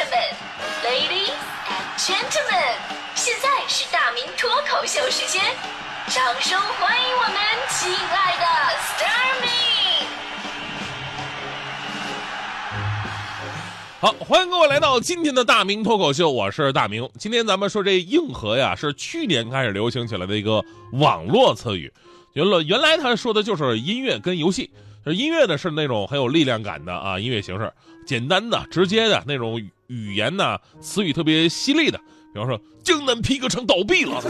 们，Ladies and Gentlemen，现在是大明脱口秀时间，掌声欢迎我们亲爱的 s t a r m y 好，欢迎各位来到今天的大明脱口秀，我是大明。今天咱们说这硬核呀，是去年开始流行起来的一个网络词语。原来原来他说的就是音乐跟游戏，就是音乐呢是那种很有力量感的啊音乐形式，简单的、直接的那种语言呢，词语特别犀利的，比方说江南皮革厂倒闭了。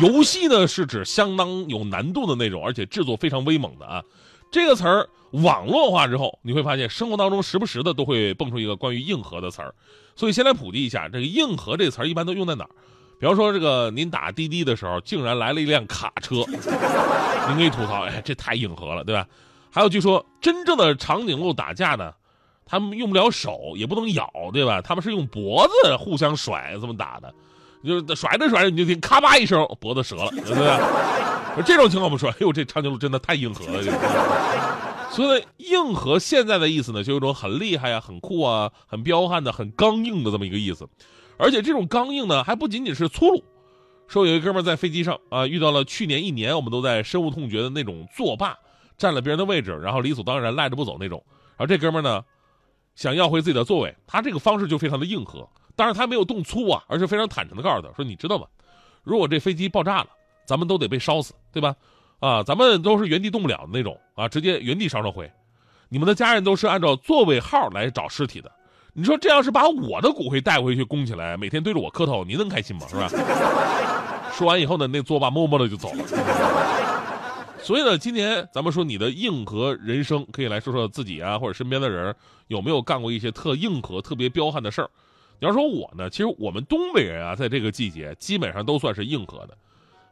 游戏呢是指相当有难度的那种，而且制作非常威猛的啊。这个词儿网络化之后，你会发现生活当中时不时的都会蹦出一个关于硬核的词儿，所以先来普及一下，这个硬核这词儿一般都用在哪儿？比方说，这个您打滴滴的时候，竟然来了一辆卡车，您可以吐槽，哎，这太硬核了，对吧？还有，据说真正的长颈鹿打架呢，他们用不了手，也不能咬，对吧？他们是用脖子互相甩，这么打的，就是甩着甩着，你就听咔吧一声，脖子折了，对不对？这种情况我们说，哎呦，这长颈鹿真的太硬核了，所以硬核现在的意思呢，就有种很厉害呀、很酷啊、很彪悍的、很刚硬的这么一个意思。而且这种刚硬呢，还不仅仅是粗鲁。说有一哥们在飞机上啊，遇到了去年一年我们都在深恶痛绝的那种作霸，占了别人的位置，然后理所当然赖着不走那种。然后这哥们呢，想要回自己的座位，他这个方式就非常的硬核。当然他没有动粗啊，而是非常坦诚的告诉他说：“你知道吗？如果这飞机爆炸了，咱们都得被烧死，对吧？啊，咱们都是原地动不了的那种啊，直接原地烧成灰。你们的家人都是按照座位号来找尸体的。”你说这要是把我的骨灰带回去供起来，每天对着我磕头，您能开心吗？是吧？说完以后呢，那作霸默默的就走了。所以呢，今年咱们说你的硬核人生，可以来说说自己啊，或者身边的人有没有干过一些特硬核、特别彪悍的事儿。你要说我呢，其实我们东北人啊，在这个季节基本上都算是硬核的。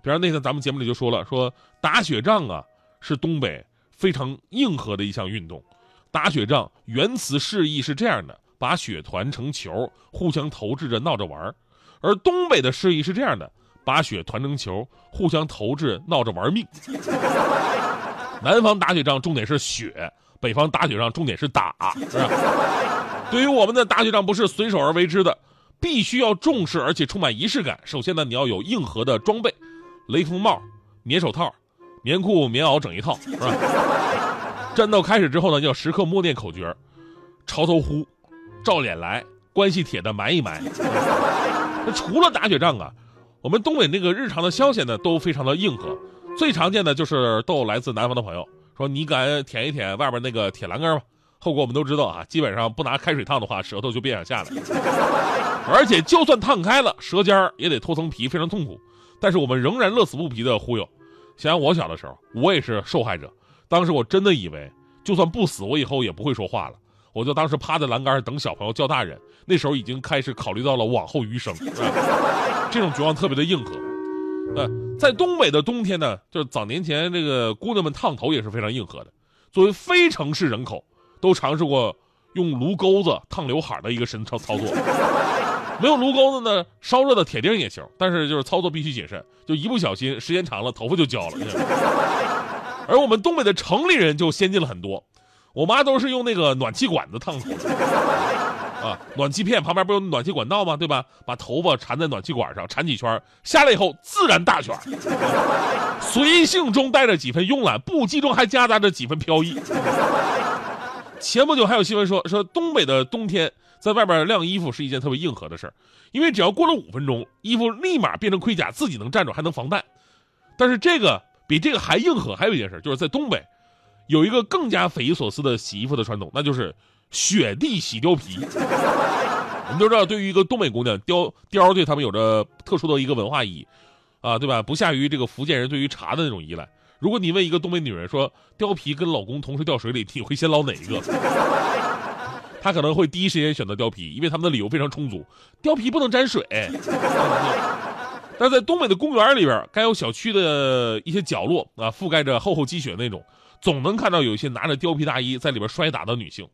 比方那天咱们节目里就说了，说打雪仗啊，是东北非常硬核的一项运动。打雪仗原词释义是这样的。把雪团成球，互相投掷着闹着玩而东北的示意是这样的：把雪团成球，互相投掷闹着玩命。南方打雪仗重点是雪，北方打雪仗重点是打，是吧？对于我们的打雪仗不是随手而为之的，必须要重视而且充满仪式感。首先呢，你要有硬核的装备，雷锋帽、棉手套、棉裤、棉袄整一套，是吧？战斗开始之后呢，要时刻默念口诀：潮头呼。照脸来，关系铁的埋一埋。那除了打雪仗啊，我们东北那个日常的消遣呢，都非常的硬核。最常见的就是逗来自南方的朋友说：“你敢舔一舔外边那个铁栏杆吗？”后果我们都知道啊，基本上不拿开水烫的话，舌头就别想下来。而且就算烫开了，舌尖也得脱层皮，非常痛苦。但是我们仍然乐此不疲的忽悠。想想我小的时候，我也是受害者。当时我真的以为，就算不死，我以后也不会说话了。我就当时趴在栏杆上等小朋友叫大人，那时候已经开始考虑到了往后余生，这种绝望特别的硬核。呃，在东北的冬天呢，就是早年前这个姑娘们烫头也是非常硬核的。作为非城市人口，都尝试过用炉钩子烫刘海的一个神操操作。没有炉钩子呢，烧热的铁钉也行，但是就是操作必须谨慎，就一不小心时间长了头发就焦了。而我们东北的城里人就先进了很多。我妈都是用那个暖气管子烫的，啊，暖气片旁边不有暖气管道吗？对吧？把头发缠在暖气管上，缠几圈，下来以后自然大卷，随性中带着几分慵懒，不羁中还夹杂着几分飘逸。前不久还有新闻说，说东北的冬天在外边晾衣服是一件特别硬核的事因为只要过了五分钟，衣服立马变成盔甲，自己能站住，还能防弹。但是这个比这个还硬核，还有一件事，就是在东北。有一个更加匪夷所思的洗衣服的传统，那就是雪地洗貂皮。我们都知道，对于一个东北姑娘，貂貂对他们有着特殊的一个文化意义，啊，对吧？不下于这个福建人对于茶的那种依赖。如果你问一个东北女人说，貂皮跟老公同时掉水里，你会先捞哪一个？她可能会第一时间选择貂皮，因为他们的理由非常充足，貂皮不能沾水。但在东北的公园里边，该有小区的一些角落啊，覆盖着厚厚积雪那种。总能看到有一些拿着貂皮大衣在里边摔打的女性，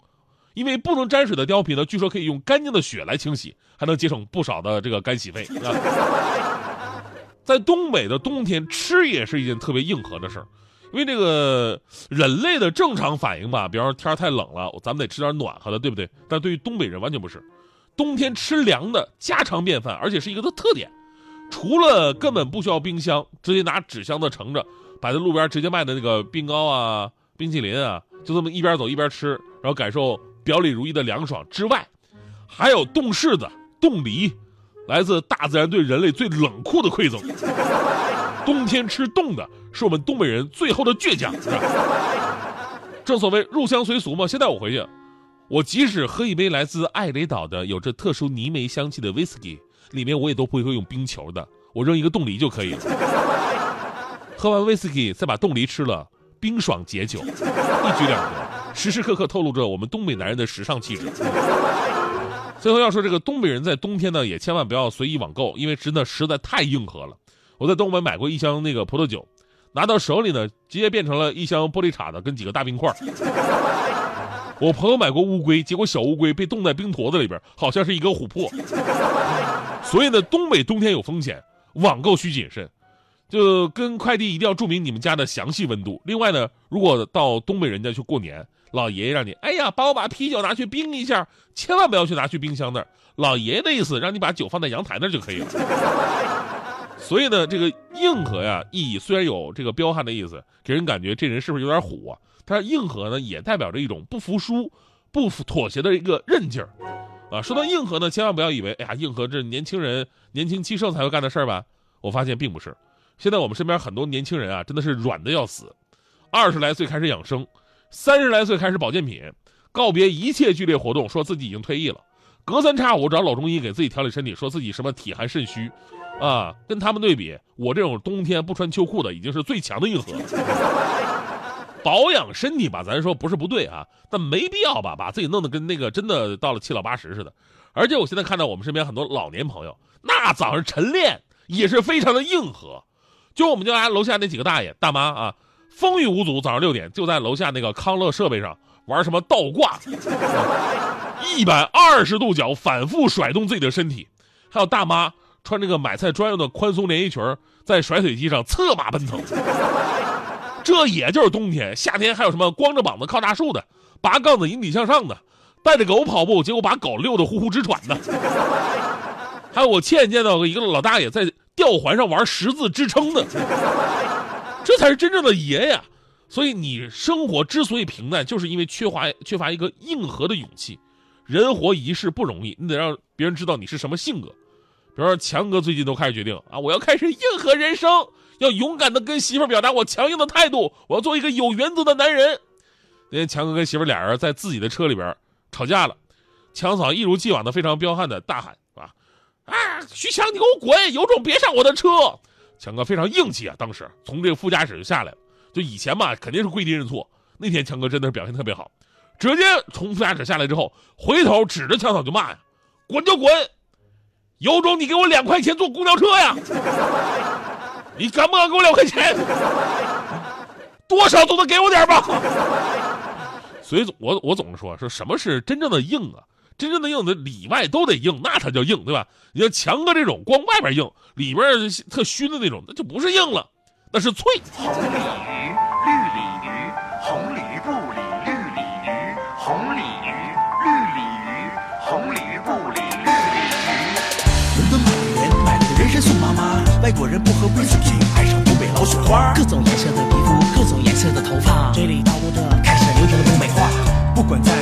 因为不能沾水的貂皮呢，据说可以用干净的血来清洗，还能节省不少的这个干洗费。在东北的冬天，吃也是一件特别硬核的事儿，因为这个人类的正常反应吧，比方说天太冷了，咱们得吃点暖和的，对不对？但对于东北人完全不是，冬天吃凉的家常便饭，而且是一个的特点。除了根本不需要冰箱，直接拿纸箱子盛着，摆在路边直接卖的那个冰糕啊、冰淇淋啊，就这么一边走一边吃，然后感受表里如一的凉爽之外，还有冻柿子、冻梨，来自大自然对人类最冷酷的馈赠。冬天吃冻的，是我们东北人最后的倔强。正所谓入乡随俗嘛。现在我回去，我即使喝一杯来自艾雷岛的有着特殊泥煤香气的威士忌。里面我也都不会用冰球的，我扔一个冻梨就可以了。喝完威士忌，再把冻梨吃了，冰爽解酒，一举两得，时时刻刻透露着我们东北男人的时尚气质。最后要说这个东北人在冬天呢，也千万不要随意网购，因为真的实在太硬核了。我在东北买过一箱那个葡萄酒，拿到手里呢，直接变成了一箱玻璃碴子跟几个大冰块。我朋友买过乌龟，结果小乌龟被冻在冰坨子里边，好像是一个琥珀。所以呢，东北冬天有风险，网购需谨慎。就跟快递一定要注明你们家的详细温度。另外呢，如果到东北人家去过年，老爷爷让你，哎呀，帮我把啤酒拿去冰一下，千万不要去拿去冰箱那儿。老爷爷的意思，让你把酒放在阳台那儿就可以了。所以呢，这个硬核呀，意义虽然有这个彪悍的意思，给人感觉这人是不是有点虎啊？但是硬核呢，也代表着一种不服输、不妥协的一个韧劲儿，啊，说到硬核呢，千万不要以为，哎呀，硬核这年轻人年轻气盛才会干的事儿吧？我发现并不是。现在我们身边很多年轻人啊，真的是软的要死，二十来岁开始养生，三十来岁开始保健品，告别一切剧烈活动，说自己已经退役了，隔三差五找老中医给自己调理身体，说自己什么体寒肾虚，啊，跟他们对比，我这种冬天不穿秋裤的已经是最强的硬核。保养身体吧，咱说不是不对啊，但没必要吧，把自己弄得跟那个真的到了七老八十似的。而且我现在看到我们身边很多老年朋友，那早上晨练也是非常的硬核。就我们家楼下那几个大爷大妈啊，风雨无阻，早上六点就在楼下那个康乐设备上玩什么倒挂，一百二十度角反复甩动自己的身体。还有大妈穿这个买菜专用的宽松连衣裙，在甩腿机上策马奔腾。这也就是冬天，夏天还有什么光着膀子靠大树的，拔杠子引体向上的，带着狗跑步，结果把狗遛得呼呼直喘的，还有我亲眼见到一个老大爷在吊环上玩十字支撑的，这才是真正的爷呀！所以你生活之所以平淡，就是因为缺乏缺乏一个硬核的勇气。人活一世不容易，你得让别人知道你是什么性格。比如说强哥最近都开始决定啊，我要开始硬核人生。要勇敢的跟媳妇表达我强硬的态度，我要做一个有原则的男人。那天强哥跟媳妇俩人在自己的车里边吵架了，强嫂一如既往的非常彪悍的大喊徐强你给我滚，有种别上我的车！强哥非常硬气啊，当时从这个副驾驶就下来了。就以前嘛，肯定是跪地认错。那天强哥真的是表现特别好，直接从副驾驶下来之后，回头指着强嫂就骂呀，滚就滚，有种你给我两块钱坐公交车呀！你敢不敢给我两块钱？多少都得给我点吧。所以，我我总是说，说什么是真正的硬啊？真正的硬的里外都得硬，那才叫硬，对吧？你像强哥这种，光外边硬，里边特熏的那种，那就不是硬了，那是脆。红鲤鱼，绿鲤鱼，红鲤鱼不理绿鲤鱼，红鲤鱼，绿鲤鱼，红鲤鱼不理绿鲤鱼。伦敦买人买了个人参送妈妈，外国人不喝威士忌，爱上东北老雪花，各种颜色的皮肤，各种颜色的头发，嘴里叨咕着开始流行的东北话。不管在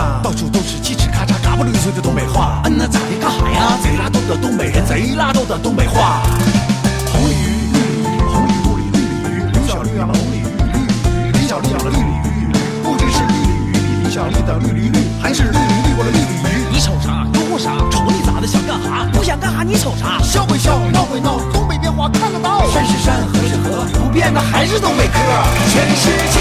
大，到处都是嘁哧咔嚓、嘎不溜碎的东北话。嗯，那咋的？干哈呀？贼拉逗的东北人，贼拉逗的东北话。红鲤鱼，绿鲤鱼，红鲤不理绿鲤鱼，刘小丽养了红鲤鱼，绿鲤鱼，李小丽养了绿鲤鱼，不知是绿鲤鱼，比李小绿的绿鲤鱼还是绿鲤绿过的绿鲤鱼。你瞅啥？拥护啥？瞅你咋的？想干哈？不想干哈？你瞅啥？笑归笑，闹归闹，东北变化看得到。山是山，河是河，不变的还是东北嗑。全世界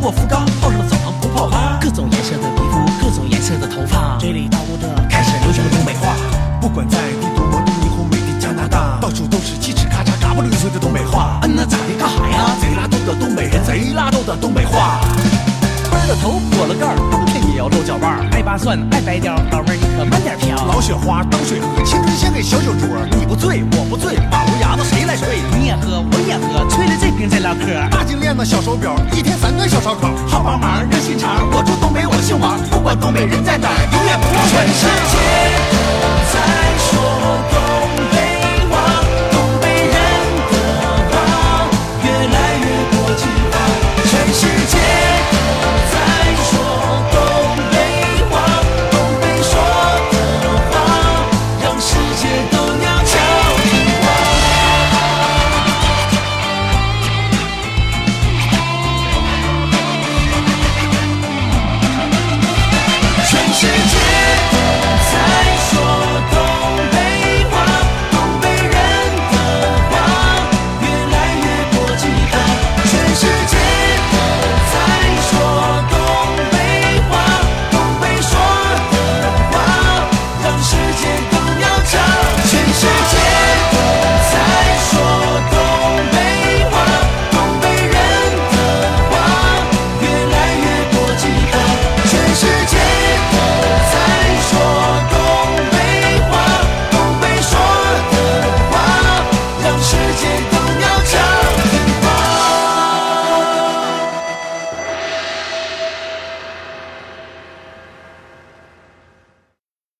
过福冈，泡上了澡堂不泡吧。各种颜色的皮肤，各种颜色的头发，嘴里叨咕着开始流行的东北话。不管在帝都、魔都、霓虹、美丽加拿大，到处都是叽叽咔嚓、嘎不溜碎的东北话。嗯，那咋的？干哈呀？贼拉逗的东北人，贼拉逗的东北话。奔了头，裹了盖儿，爱扒蒜，爱白貂，老妹儿你可慢点飘。老雪花当水喝，青春献给小酒桌。你不醉，我不醉，马路牙子谁来睡？你也喝，我也喝，吹了这瓶再唠嗑。大金链子，小手表，一天三顿小烧烤。好帮忙，热心肠，我住东北，我姓王，不管东北人在哪儿，永远不全是。